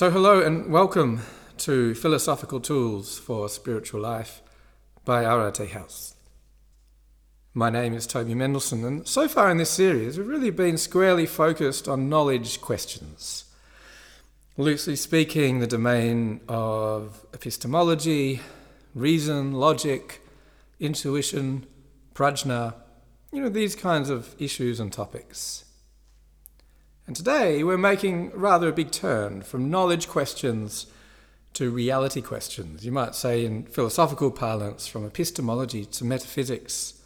So, hello and welcome to Philosophical Tools for Spiritual Life by Arate House. My name is Toby Mendelson, and so far in this series, we've really been squarely focused on knowledge questions. Loosely speaking, the domain of epistemology, reason, logic, intuition, prajna, you know, these kinds of issues and topics. And today we're making rather a big turn from knowledge questions to reality questions. You might say, in philosophical parlance, from epistemology to metaphysics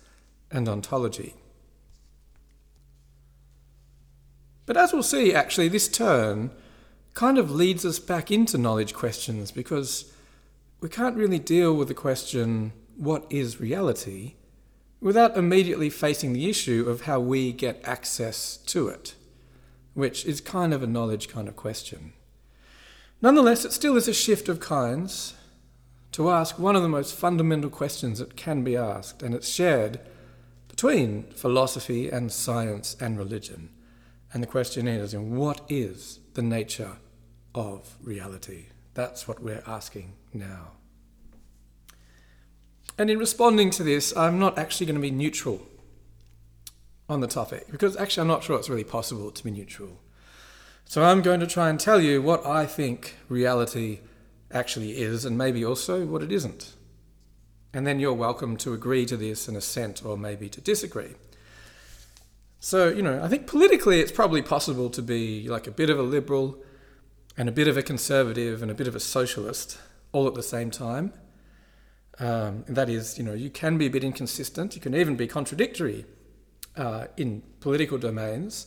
and ontology. But as we'll see, actually, this turn kind of leads us back into knowledge questions because we can't really deal with the question, what is reality, without immediately facing the issue of how we get access to it which is kind of a knowledge kind of question. Nonetheless, it still is a shift of kinds to ask one of the most fundamental questions that can be asked, and it's shared between philosophy and science and religion. And the question is, what is the nature of reality? That's what we're asking now. And in responding to this, I'm not actually going to be neutral on the topic because actually I'm not sure it's really possible to be neutral. So I'm going to try and tell you what I think reality actually is and maybe also what it isn't. And then you're welcome to agree to this and assent or maybe to disagree. So, you know, I think politically it's probably possible to be like a bit of a liberal and a bit of a conservative and a bit of a socialist all at the same time. Um, and that is, you know, you can be a bit inconsistent, you can even be contradictory uh, in political domains,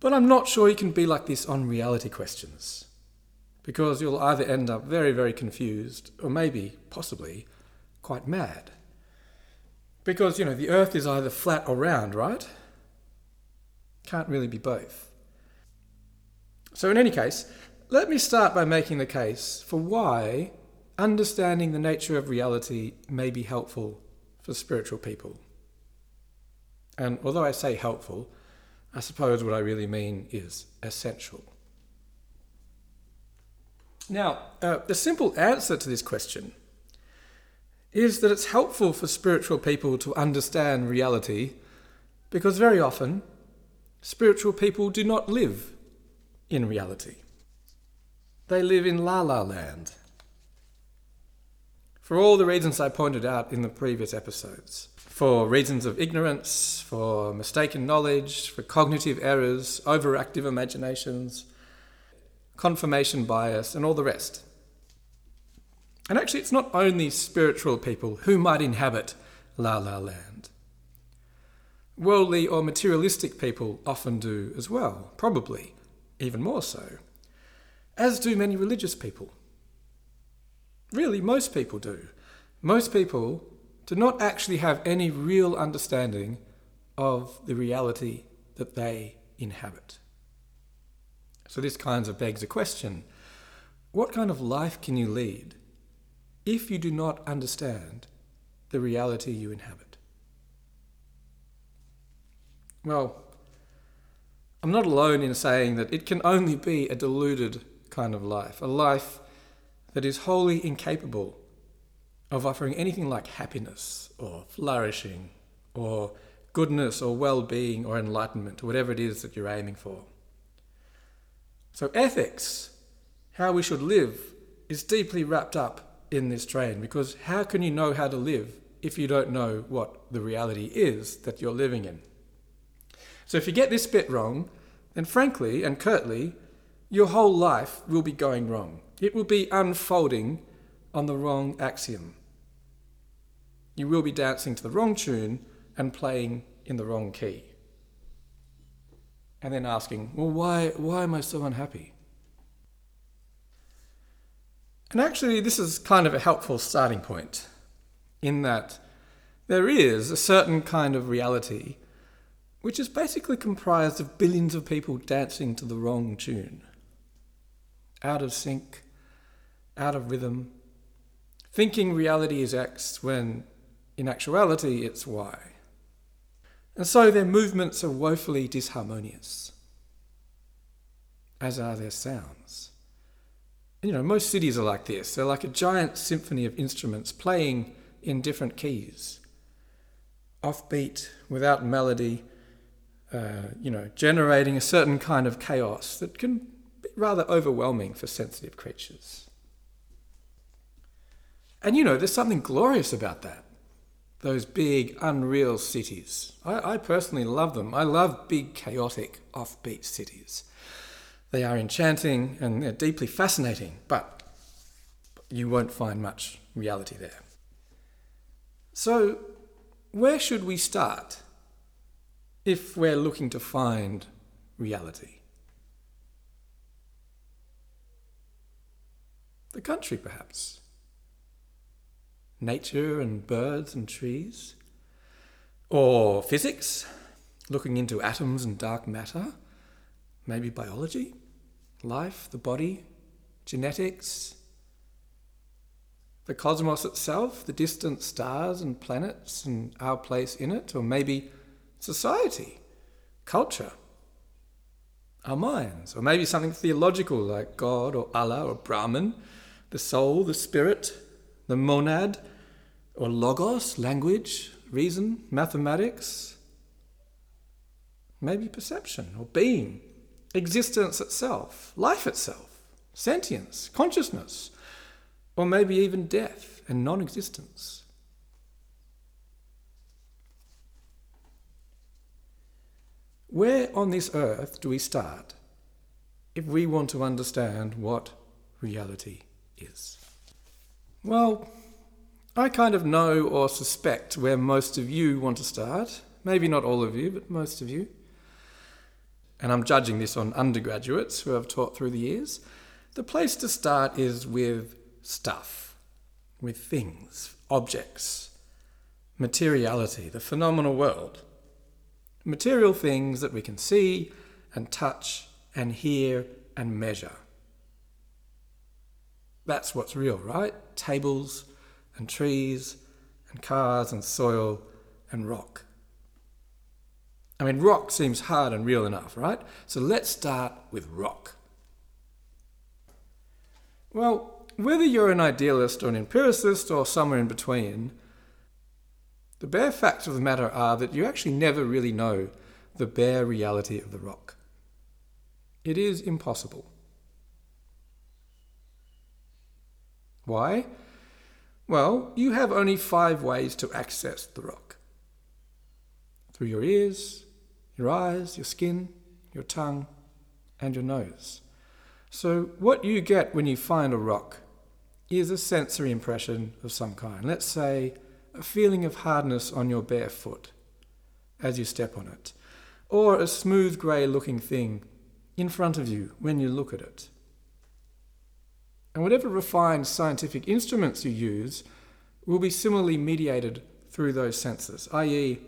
but I'm not sure you can be like this on reality questions because you'll either end up very, very confused or maybe, possibly, quite mad. Because, you know, the earth is either flat or round, right? Can't really be both. So, in any case, let me start by making the case for why understanding the nature of reality may be helpful for spiritual people. And although I say helpful, I suppose what I really mean is essential. Now, uh, the simple answer to this question is that it's helpful for spiritual people to understand reality because very often spiritual people do not live in reality. They live in la la land. For all the reasons I pointed out in the previous episodes for reasons of ignorance, for mistaken knowledge, for cognitive errors, overactive imaginations, confirmation bias, and all the rest. And actually, it's not only spiritual people who might inhabit La La Land. Worldly or materialistic people often do as well, probably even more so, as do many religious people. Really, most people do. Most people to not actually have any real understanding of the reality that they inhabit. So, this kind of begs a question what kind of life can you lead if you do not understand the reality you inhabit? Well, I'm not alone in saying that it can only be a deluded kind of life, a life that is wholly incapable of offering anything like happiness or flourishing or goodness or well being or enlightenment or whatever it is that you're aiming for. So, ethics, how we should live, is deeply wrapped up in this train because how can you know how to live if you don't know what the reality is that you're living in? So, if you get this bit wrong, then frankly and curtly, your whole life will be going wrong. It will be unfolding on the wrong axiom. You will be dancing to the wrong tune and playing in the wrong key. And then asking, well, why, why am I so unhappy? And actually, this is kind of a helpful starting point in that there is a certain kind of reality which is basically comprised of billions of people dancing to the wrong tune, out of sync, out of rhythm, thinking reality is X when in actuality it's Y. And so their movements are woefully disharmonious, as are their sounds. you know, most cities are like this. They're like a giant symphony of instruments playing in different keys, offbeat, without melody, uh, you know, generating a certain kind of chaos that can be rather overwhelming for sensitive creatures. And you know, there's something glorious about that. Those big, unreal cities. I, I personally love them. I love big, chaotic, offbeat cities. They are enchanting and they're deeply fascinating, but you won't find much reality there. So, where should we start if we're looking to find reality? The country, perhaps. Nature and birds and trees. Or physics, looking into atoms and dark matter. Maybe biology, life, the body, genetics, the cosmos itself, the distant stars and planets and our place in it, or maybe society, culture, our minds, or maybe something theological like God or Allah or Brahman, the soul, the spirit, the monad, or logos, language, reason, mathematics, maybe perception or being, existence itself, life itself, sentience, consciousness, or maybe even death and non existence. Where on this earth do we start if we want to understand what reality is? Well, I kind of know or suspect where most of you want to start. Maybe not all of you, but most of you. And I'm judging this on undergraduates who I've taught through the years. The place to start is with stuff, with things, objects, materiality, the phenomenal world material things that we can see and touch and hear and measure. That's what's real, right? Tables and trees and cars and soil and rock. I mean, rock seems hard and real enough, right? So let's start with rock. Well, whether you're an idealist or an empiricist or somewhere in between, the bare facts of the matter are that you actually never really know the bare reality of the rock. It is impossible. Why? Well, you have only five ways to access the rock through your ears, your eyes, your skin, your tongue, and your nose. So, what you get when you find a rock is a sensory impression of some kind. Let's say a feeling of hardness on your bare foot as you step on it, or a smooth grey looking thing in front of you when you look at it. And whatever refined scientific instruments you use will be similarly mediated through those senses, i.e.,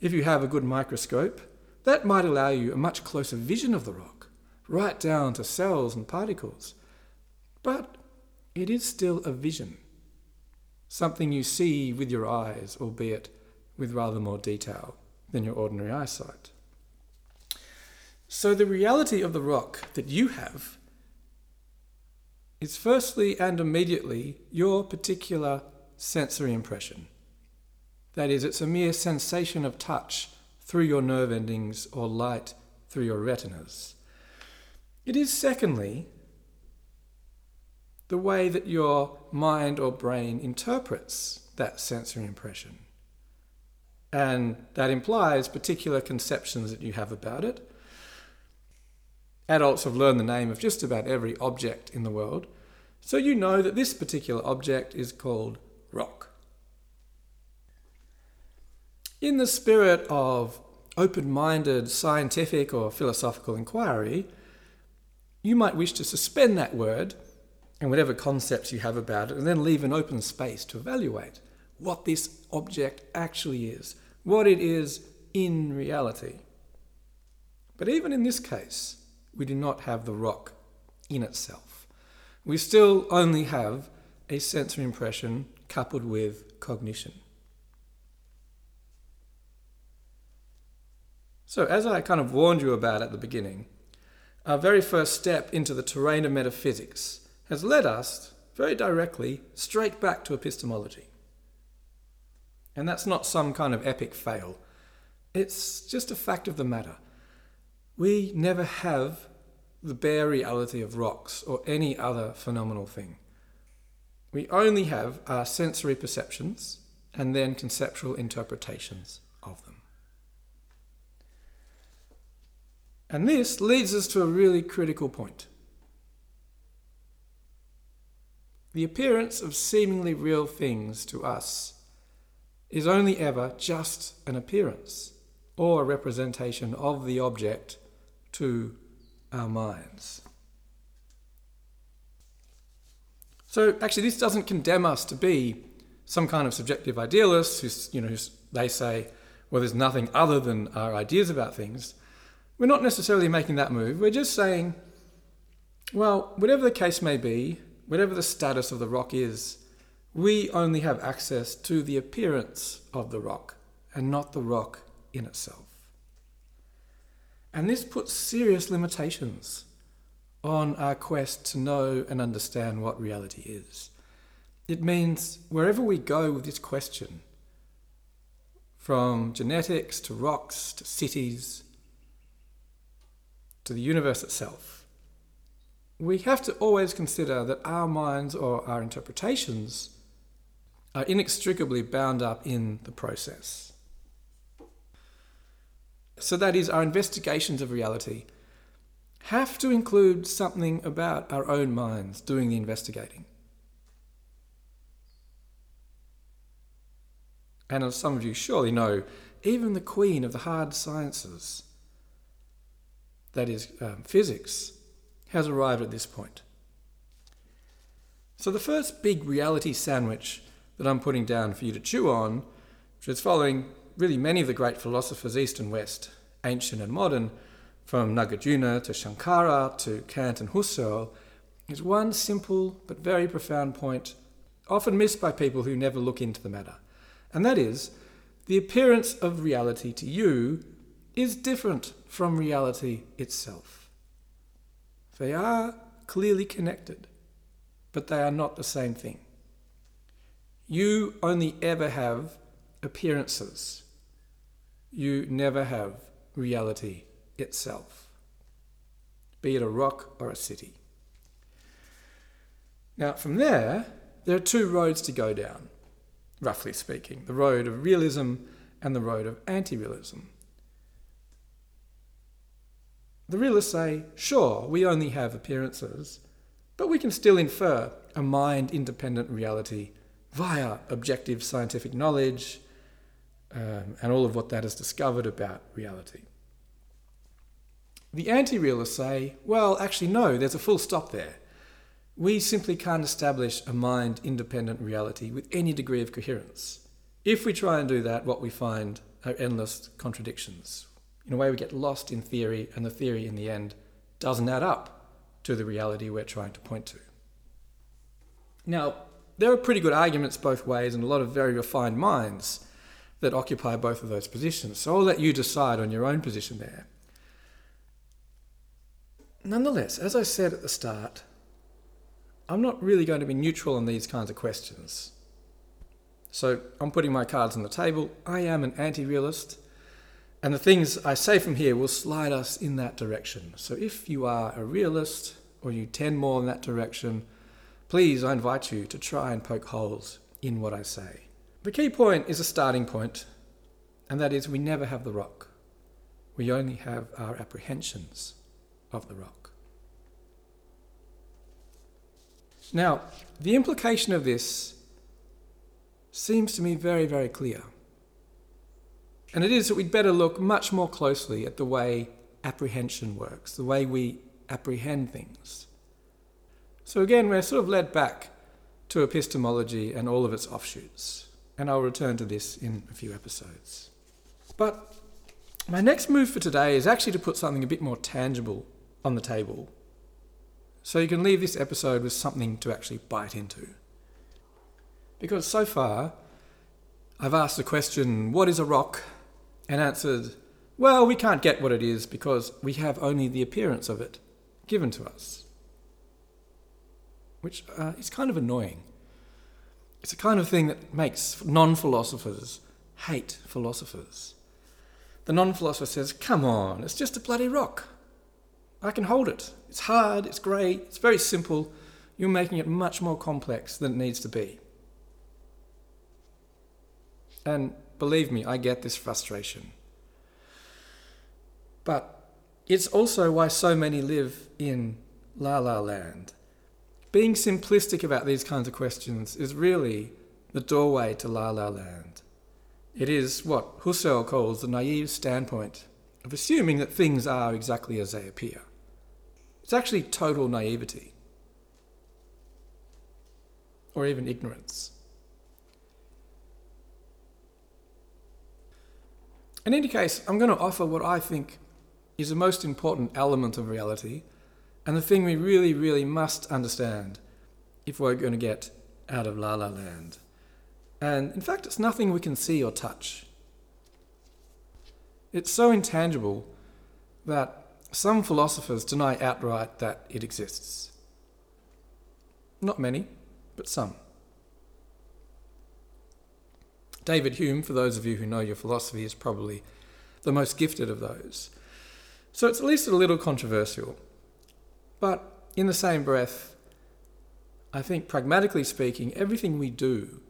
if you have a good microscope, that might allow you a much closer vision of the rock, right down to cells and particles. But it is still a vision something you see with your eyes, albeit with rather more detail than your ordinary eyesight. So, the reality of the rock that you have is firstly and immediately your particular sensory impression. That is, it's a mere sensation of touch through your nerve endings or light through your retinas. It is, secondly, the way that your mind or brain interprets that sensory impression. And that implies particular conceptions that you have about it. Adults have learned the name of just about every object in the world, so you know that this particular object is called rock. In the spirit of open minded scientific or philosophical inquiry, you might wish to suspend that word and whatever concepts you have about it, and then leave an open space to evaluate what this object actually is, what it is in reality. But even in this case, we do not have the rock in itself. We still only have a sensory impression coupled with cognition. So, as I kind of warned you about at the beginning, our very first step into the terrain of metaphysics has led us very directly straight back to epistemology. And that's not some kind of epic fail. It's just a fact of the matter. We never have the bare reality of rocks or any other phenomenal thing. We only have our sensory perceptions and then conceptual interpretations of them. And this leads us to a really critical point. The appearance of seemingly real things to us is only ever just an appearance or a representation of the object to our minds. So actually, this doesn't condemn us to be some kind of subjective idealists who's, you know, who's, they say, well, there's nothing other than our ideas about things. We're not necessarily making that move. We're just saying, well, whatever the case may be, whatever the status of the rock is, we only have access to the appearance of the rock and not the rock in itself. And this puts serious limitations on our quest to know and understand what reality is. It means wherever we go with this question, from genetics to rocks to cities to the universe itself, we have to always consider that our minds or our interpretations are inextricably bound up in the process. So, that is, our investigations of reality have to include something about our own minds doing the investigating. And as some of you surely know, even the queen of the hard sciences, that is, um, physics, has arrived at this point. So, the first big reality sandwich that I'm putting down for you to chew on, which is following really many of the great philosophers, East and West, ancient and modern, from Nagarjuna to Shankara to Kant and Husserl, is one simple but very profound point, often missed by people who never look into the matter. And that is, the appearance of reality to you is different from reality itself. They are clearly connected, but they are not the same thing. You only ever have appearances. You never have reality itself, be it a rock or a city. Now, from there, there are two roads to go down, roughly speaking the road of realism and the road of anti realism. The realists say, sure, we only have appearances, but we can still infer a mind independent reality via objective scientific knowledge um, and all of what that has discovered about reality. The anti realists say, well, actually, no, there's a full stop there. We simply can't establish a mind independent reality with any degree of coherence. If we try and do that, what we find are endless contradictions. In a way, we get lost in theory, and the theory in the end doesn't add up to the reality we're trying to point to. Now, there are pretty good arguments both ways and a lot of very refined minds that occupy both of those positions. So I'll let you decide on your own position there. Nonetheless, as I said at the start, I'm not really going to be neutral on these kinds of questions. So I'm putting my cards on the table. I am an anti realist, and the things I say from here will slide us in that direction. So if you are a realist or you tend more in that direction, please, I invite you to try and poke holes in what I say. The key point is a starting point, and that is we never have the rock. We only have our apprehensions of the rock. Now, the implication of this seems to me very, very clear. And it is that we'd better look much more closely at the way apprehension works, the way we apprehend things. So again, we're sort of led back to epistemology and all of its offshoots, and I'll return to this in a few episodes. But my next move for today is actually to put something a bit more tangible on the table, so you can leave this episode with something to actually bite into. Because so far, I've asked the question, What is a rock? and answered, Well, we can't get what it is because we have only the appearance of it given to us. which uh, is kind of annoying. It's a kind of thing that makes non philosophers hate philosophers. The non philosopher says, Come on, it's just a bloody rock. I can hold it. It's hard, it's grey, it's very simple. You're making it much more complex than it needs to be. And believe me, I get this frustration. But it's also why so many live in la la land. Being simplistic about these kinds of questions is really the doorway to la la land. It is what Husserl calls the naive standpoint of assuming that things are exactly as they appear. It's actually total naivety, or even ignorance. In any case, I'm going to offer what I think is the most important element of reality and the thing we really, really must understand if we're going to get out of La La Land. And in fact, it's nothing we can see or touch. It's so intangible that some philosophers deny outright that it exists. Not many, but some. David Hume, for those of you who know your philosophy, is probably the most gifted of those. So it's at least a little controversial. But in the same breath, I think pragmatically speaking, everything we do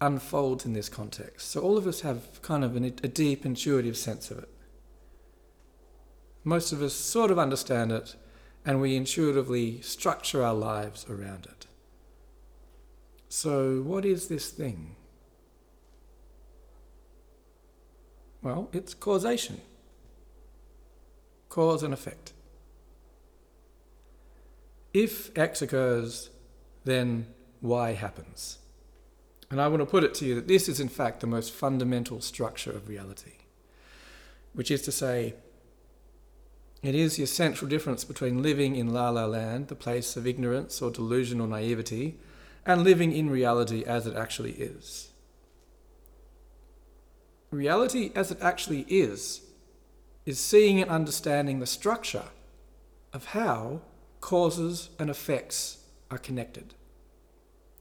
unfolds in this context. So all of us have kind of an, a deep intuitive sense of it. Most of us sort of understand it, and we intuitively structure our lives around it. So, what is this thing? Well, it's causation. Cause and effect. If X occurs, then Y happens. And I want to put it to you that this is, in fact, the most fundamental structure of reality, which is to say, it is the essential difference between living in La La Land, the place of ignorance or delusion or naivety, and living in reality as it actually is. Reality as it actually is, is seeing and understanding the structure of how causes and effects are connected,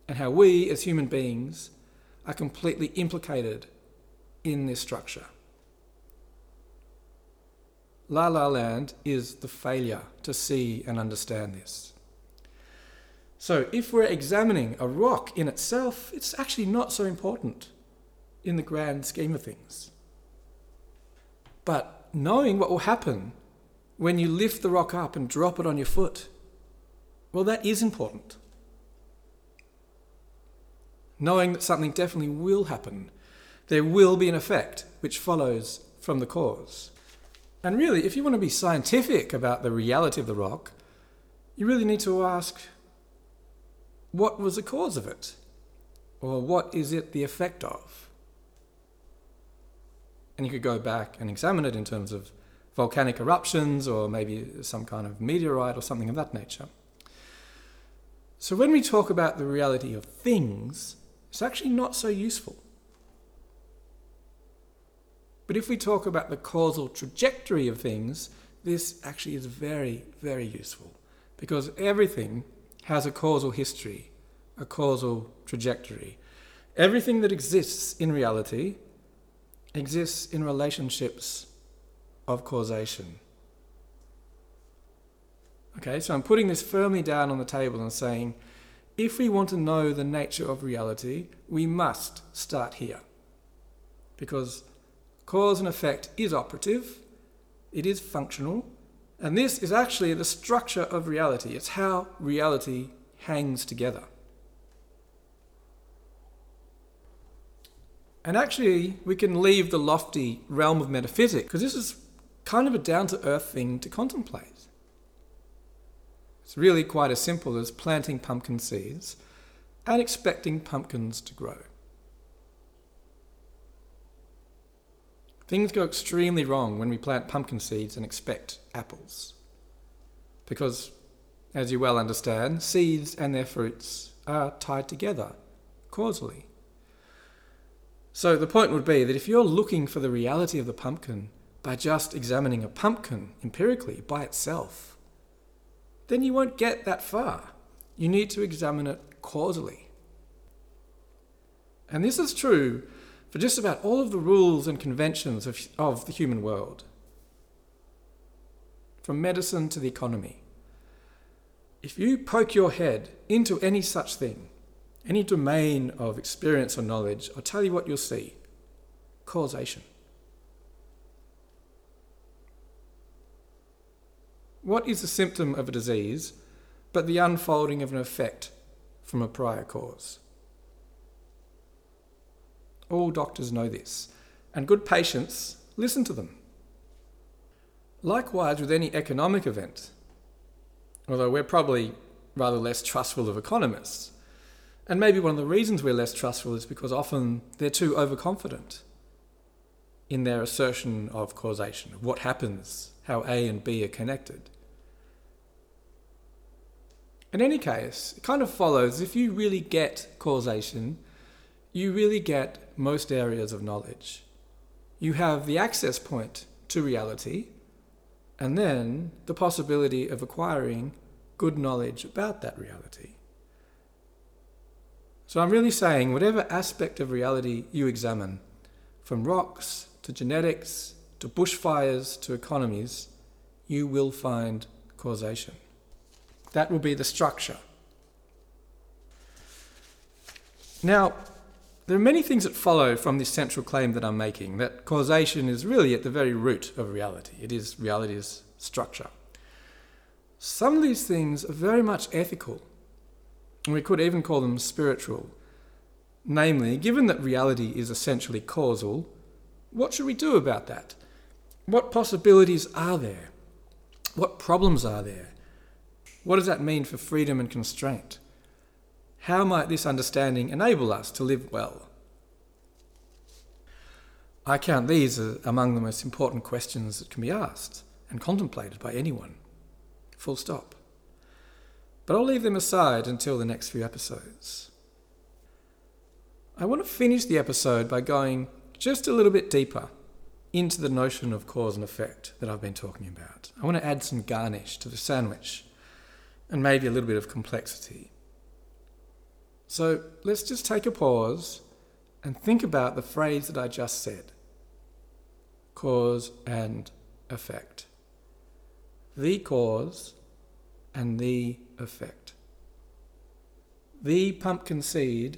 and how we as human beings are completely implicated in this structure. La La Land is the failure to see and understand this. So, if we're examining a rock in itself, it's actually not so important in the grand scheme of things. But knowing what will happen when you lift the rock up and drop it on your foot, well, that is important. Knowing that something definitely will happen, there will be an effect which follows from the cause. And really, if you want to be scientific about the reality of the rock, you really need to ask what was the cause of it? Or what is it the effect of? And you could go back and examine it in terms of volcanic eruptions or maybe some kind of meteorite or something of that nature. So when we talk about the reality of things, it's actually not so useful. But if we talk about the causal trajectory of things, this actually is very, very useful because everything has a causal history, a causal trajectory. Everything that exists in reality exists in relationships of causation. Okay, so I'm putting this firmly down on the table and saying if we want to know the nature of reality, we must start here. Because cause and effect is operative, it is functional, and this is actually the structure of reality. It's how reality hangs together. And actually, we can leave the lofty realm of metaphysics because this is kind of a down to earth thing to contemplate. It's really quite as simple as planting pumpkin seeds and expecting pumpkins to grow. Things go extremely wrong when we plant pumpkin seeds and expect apples. Because, as you well understand, seeds and their fruits are tied together causally. So the point would be that if you're looking for the reality of the pumpkin by just examining a pumpkin empirically by itself, then you won't get that far. you need to examine it causally. And this is true for just about all of the rules and conventions of, of the human world, from medicine to the economy. If you poke your head into any such thing, any domain of experience or knowledge, I'll tell you what you'll see causation. What is a symptom of a disease but the unfolding of an effect from a prior cause? All doctors know this, and good patients listen to them. Likewise, with any economic event, although we're probably rather less trustful of economists, and maybe one of the reasons we're less trustful is because often they're too overconfident in their assertion of causation, what happens, how A and B are connected. In any case, it kind of follows if you really get causation, you really get most areas of knowledge. You have the access point to reality, and then the possibility of acquiring good knowledge about that reality. So I'm really saying whatever aspect of reality you examine, from rocks to genetics to bushfires to economies, you will find causation. That will be the structure. Now, there are many things that follow from this central claim that I'm making that causation is really at the very root of reality. It is reality's structure. Some of these things are very much ethical, and we could even call them spiritual. Namely, given that reality is essentially causal, what should we do about that? What possibilities are there? What problems are there? What does that mean for freedom and constraint? How might this understanding enable us to live well? I count these as among the most important questions that can be asked and contemplated by anyone. Full stop. But I'll leave them aside until the next few episodes. I want to finish the episode by going just a little bit deeper into the notion of cause and effect that I've been talking about. I want to add some garnish to the sandwich and maybe a little bit of complexity. So let's just take a pause and think about the phrase that I just said cause and effect. The cause and the effect. The pumpkin seed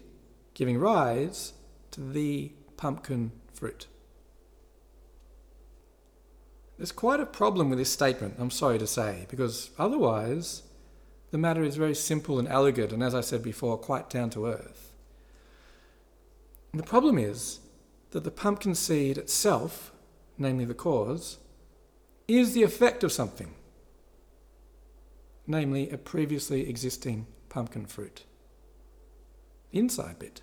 giving rise to the pumpkin fruit. There's quite a problem with this statement, I'm sorry to say, because otherwise the matter is very simple and elegant, and as I said before, quite down to earth. And the problem is that the pumpkin seed itself, namely the cause, is the effect of something, namely a previously existing pumpkin fruit. The inside bit,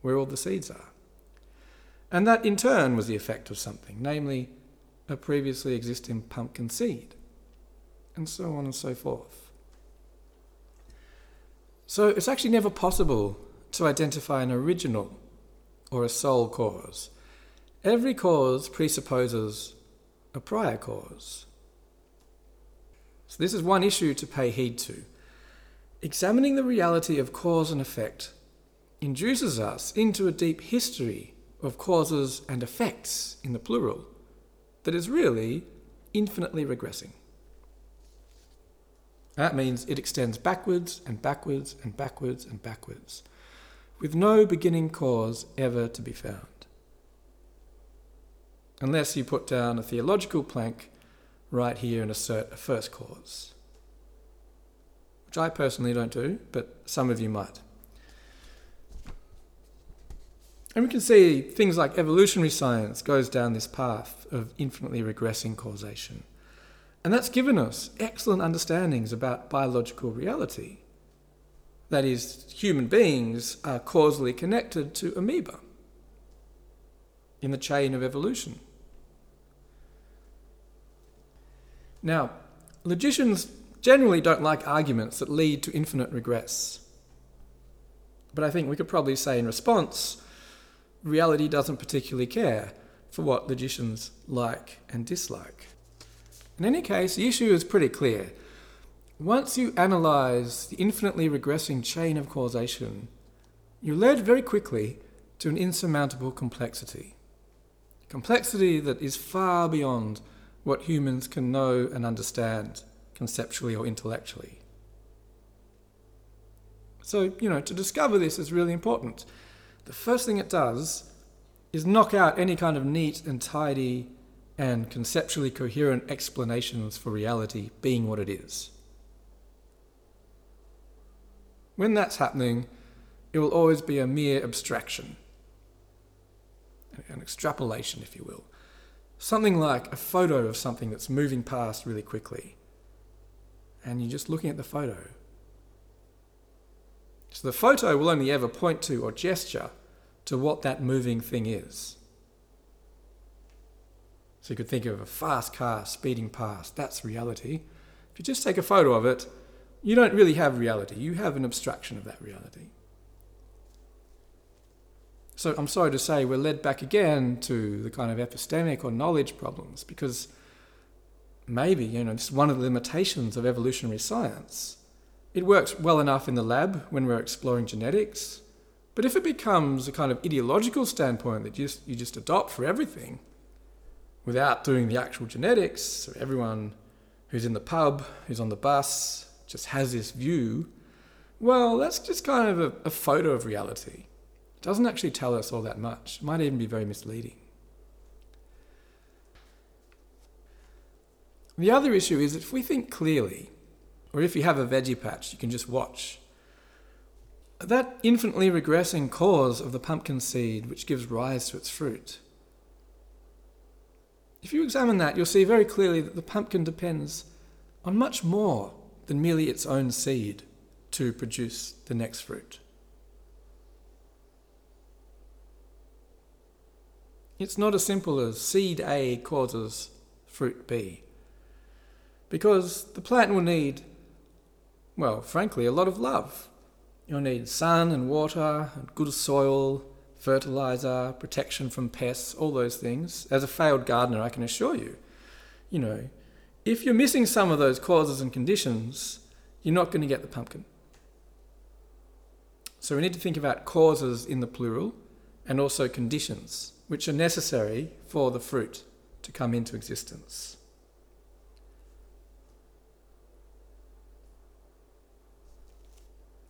where all the seeds are. And that in turn was the effect of something, namely a previously existing pumpkin seed, and so on and so forth. So it's actually never possible to identify an original or a sole cause. Every cause presupposes a prior cause. So this is one issue to pay heed to. Examining the reality of cause and effect induces us into a deep history of causes and effects in the plural that is really infinitely regressing. That means it extends backwards and backwards and backwards and backwards, with no beginning cause ever to be found. Unless you put down a theological plank right here and assert a first cause, which I personally don't do, but some of you might. And we can see things like evolutionary science goes down this path of infinitely regressing causation. And that's given us excellent understandings about biological reality. That is, human beings are causally connected to amoeba in the chain of evolution. Now, logicians generally don't like arguments that lead to infinite regress. But I think we could probably say in response, reality doesn't particularly care for what logicians like and dislike. In any case, the issue is pretty clear. once you analyze the infinitely regressing chain of causation, you're led very quickly to an insurmountable complexity. Complexity that is far beyond what humans can know and understand conceptually or intellectually. So, you know, to discover this is really important. The first thing it does is knock out any kind of neat and tidy and conceptually coherent explanations for reality being what it is. When that's happening, it will always be a mere abstraction, an extrapolation, if you will. Something like a photo of something that's moving past really quickly, and you're just looking at the photo. So the photo will only ever point to or gesture to what that moving thing is. So you could think of a fast car speeding past, that's reality. If you just take a photo of it, you don't really have reality, you have an abstraction of that reality. So I'm sorry to say we're led back again to the kind of epistemic or knowledge problems because maybe, you know, it's one of the limitations of evolutionary science. It works well enough in the lab when we're exploring genetics, but if it becomes a kind of ideological standpoint that you just, you just adopt for everything without doing the actual genetics, so everyone who's in the pub, who's on the bus, just has this view, well, that's just kind of a, a photo of reality. It doesn't actually tell us all that much. It might even be very misleading. The other issue is if we think clearly, or if you have a veggie patch you can just watch, that infinitely regressing cause of the pumpkin seed which gives rise to its fruit. If you examine that, you'll see very clearly that the pumpkin depends on much more than merely its own seed to produce the next fruit. It's not as simple as seed A causes fruit B. Because the plant will need, well, frankly, a lot of love. You'll need sun and water, and good soil, fertilizer, protection from pests, all those things. As a failed gardener, I can assure you, you know, if you're missing some of those causes and conditions, you're not going to get the pumpkin. So we need to think about causes in the plural and also conditions, which are necessary for the fruit to come into existence.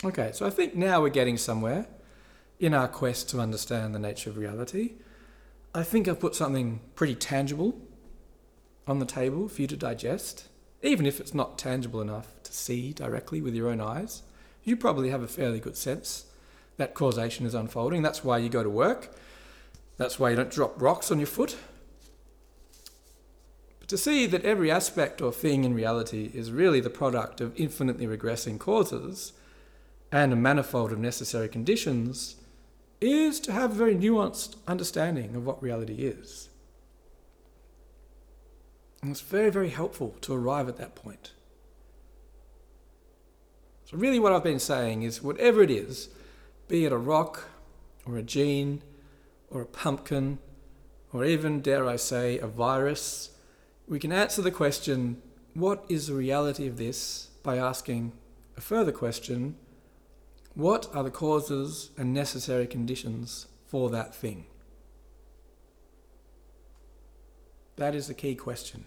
Okay, so I think now we're getting somewhere in our quest to understand the nature of reality. I think I've put something pretty tangible on the table for you to digest, even if it's not tangible enough to see directly with your own eyes, you probably have a fairly good sense that causation is unfolding. That's why you go to work. That's why you don't drop rocks on your foot. But to see that every aspect or thing in reality is really the product of infinitely regressing causes and a manifold of necessary conditions is to have a very nuanced understanding of what reality is. And it's very, very helpful to arrive at that point. So, really, what I've been saying is whatever it is, be it a rock or a gene or a pumpkin or even, dare I say, a virus, we can answer the question what is the reality of this by asking a further question what are the causes and necessary conditions for that thing? That is the key question.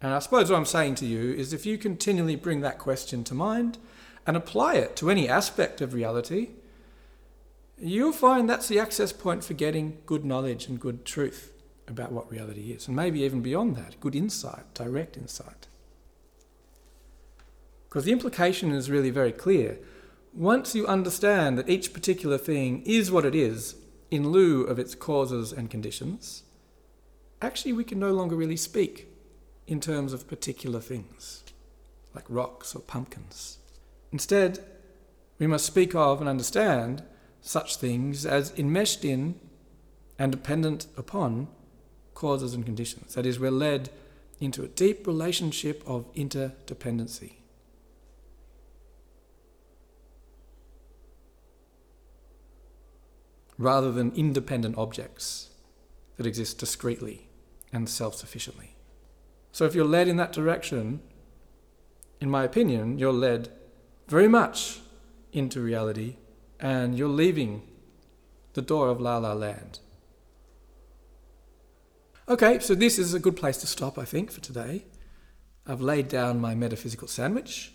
And I suppose what I'm saying to you is if you continually bring that question to mind and apply it to any aspect of reality, you'll find that's the access point for getting good knowledge and good truth about what reality is. And maybe even beyond that, good insight, direct insight. Because the implication is really very clear. Once you understand that each particular thing is what it is in lieu of its causes and conditions, actually we can no longer really speak in terms of particular things, like rocks or pumpkins. Instead, we must speak of and understand such things as enmeshed in and dependent upon causes and conditions. That is, we're led into a deep relationship of interdependency. Rather than independent objects that exist discretely and self sufficiently. So if you're led in that direction, in my opinion, you're led very much into reality and you're leaving the door of La La Land. Okay, so this is a good place to stop, I think, for today. I've laid down my metaphysical sandwich.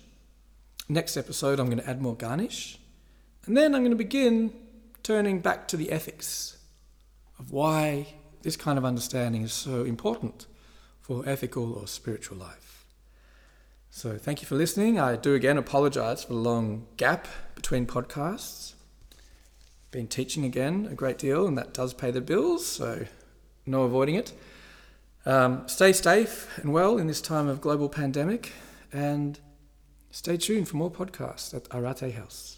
Next episode, I'm going to add more garnish. And then I'm going to begin turning back to the ethics of why this kind of understanding is so important for ethical or spiritual life. So, thank you for listening. I do again apologize for the long gap between podcasts. Been teaching again a great deal, and that does pay the bills, so no avoiding it. Um, stay safe and well in this time of global pandemic, and stay tuned for more podcasts at Arate House.